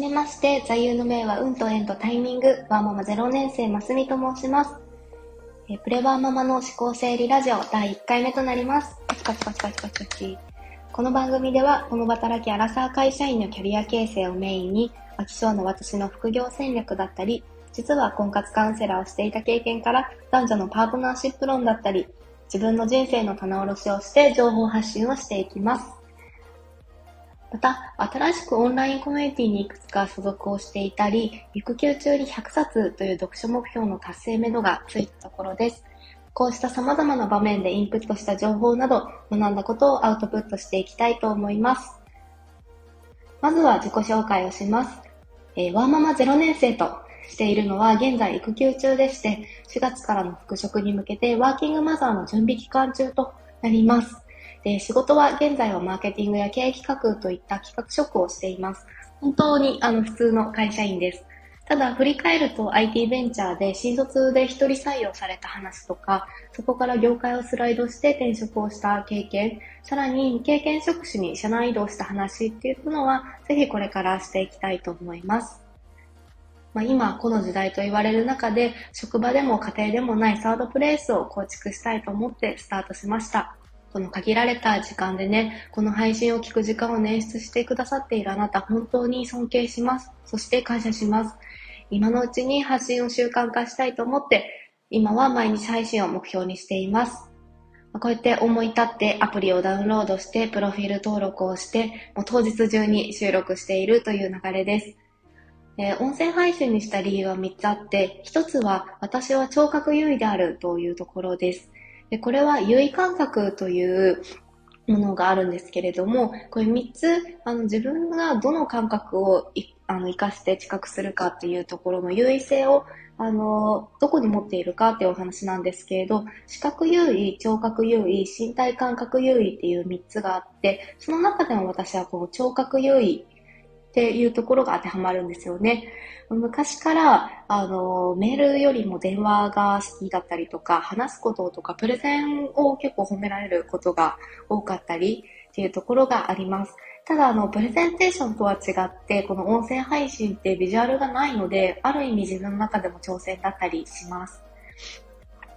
めまして、座右の銘は運と縁とタイミング、ワーママ0年生ますみと申します。えプレワーママの思考整理ラジオ第1回目となります。パチパチパチパチパチパチ。この番組では、この働きアラサー会社員のキャリア形成をメインに、飽き性の私の副業戦略だったり、実は婚活カウンセラーをしていた経験から、男女のパートナーシップ論だったり、自分の人生の棚卸しをして情報発信をしていきます。また、新しくオンラインコミュニティにいくつか所属をしていたり、育休中に100冊という読書目標の達成目処がついたところです。こうした様々な場面でインプットした情報など、学んだことをアウトプットしていきたいと思います。まずは自己紹介をします。えー、ワーママ0年生としているのは現在育休中でして、4月からの復職に向けてワーキングマザーの準備期間中となります。で、仕事は現在はマーケティングや経営企画といった企画職をしています。本当にあの普通の会社員です。ただ振り返ると IT ベンチャーで新卒で一人採用された話とか、そこから業界をスライドして転職をした経験、さらに経験職種に社内移動した話っていうのは、ぜひこれからしていきたいと思います。まあ、今この時代と言われる中で、職場でも家庭でもないサードプレイスを構築したいと思ってスタートしました。この限られた時間でね、この配信を聞く時間を捻出してくださっているあなた、本当に尊敬します。そして感謝します。今のうちに発信を習慣化したいと思って、今は毎日配信を目標にしています。こうやって思い立ってアプリをダウンロードして、プロフィール登録をして、もう当日中に収録しているという流れです。えー、音声配信にした理由は3つあって、1つは私は聴覚優位であるというところです。でこれは優位感覚というものがあるんですけれども、これ3つ、あの自分がどの感覚をあの活かして知覚するかっていうところの優位性をあの、どこに持っているかっていうお話なんですけれど、視覚優位、聴覚優位、身体感覚優位っていう3つがあって、その中でも私はこの聴覚優位っていうところが当てはまるんですよね。昔から、あの、メールよりも電話が好きだったりとか、話すこととか、プレゼンを結構褒められることが多かったりっていうところがあります。ただ、あの、プレゼンテーションとは違って、この音声配信ってビジュアルがないので、ある意味自分の中でも挑戦だったりします。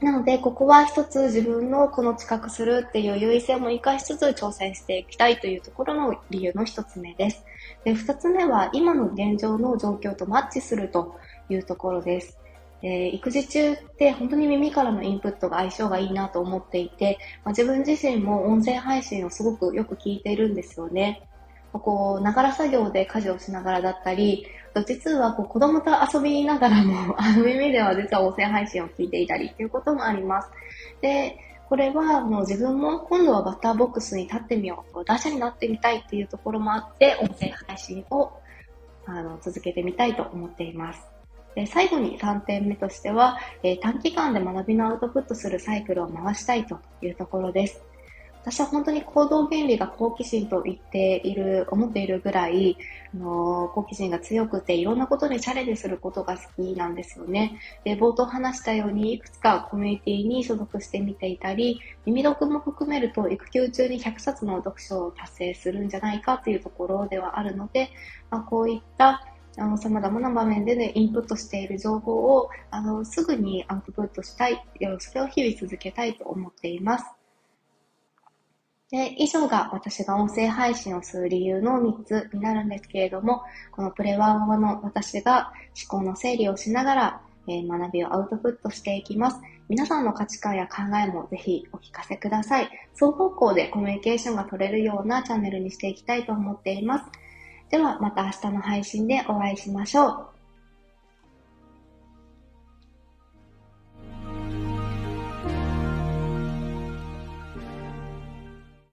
なので、ここは一つ自分のこの知覚するっていう優位性も活かしつつ挑戦していきたいというところの理由の一つ目です。で、二つ目は今の現状の状況とマッチするというところです。え、育児中って本当に耳からのインプットが相性がいいなと思っていて、まあ、自分自身も音声配信をすごくよく聞いているんですよね。こう、ながら作業で家事をしながらだったり、実はこう子供と遊びながらも、あの耳では実は音声配信を聞いていたりっていうこともあります。で、これはもう自分も今度はバッターボックスに立ってみよう、打者になってみたいっていうところもあって、音声配信をあの続けてみたいと思っています。で最後に3点目としては、えー、短期間で学びのアウトプットするサイクルを回したいというところです。私は本当に行動原理が好奇心と言っている、思っているぐらい、あの好奇心が強くていろんなことにチャレンジすることが好きなんですよね。で、冒頭話したようにいくつかコミュニティに所属してみていたり、耳読も含めると育休中に100冊の読書を達成するんじゃないかというところではあるので、まあ、こういったあの、様々な場面でね、インプットしている情報を、あの、すぐにアウトプットしたい、それを日々続けたいと思っています。で、以上が私が音声配信をする理由の3つになるんですけれども、このプレワーマの私が思考の整理をしながら、えー、学びをアウトプットしていきます。皆さんの価値観や考えもぜひお聞かせください。双方向でコミュニケーションが取れるようなチャンネルにしていきたいと思っています。ではまた明日の配信でお会いしましょう。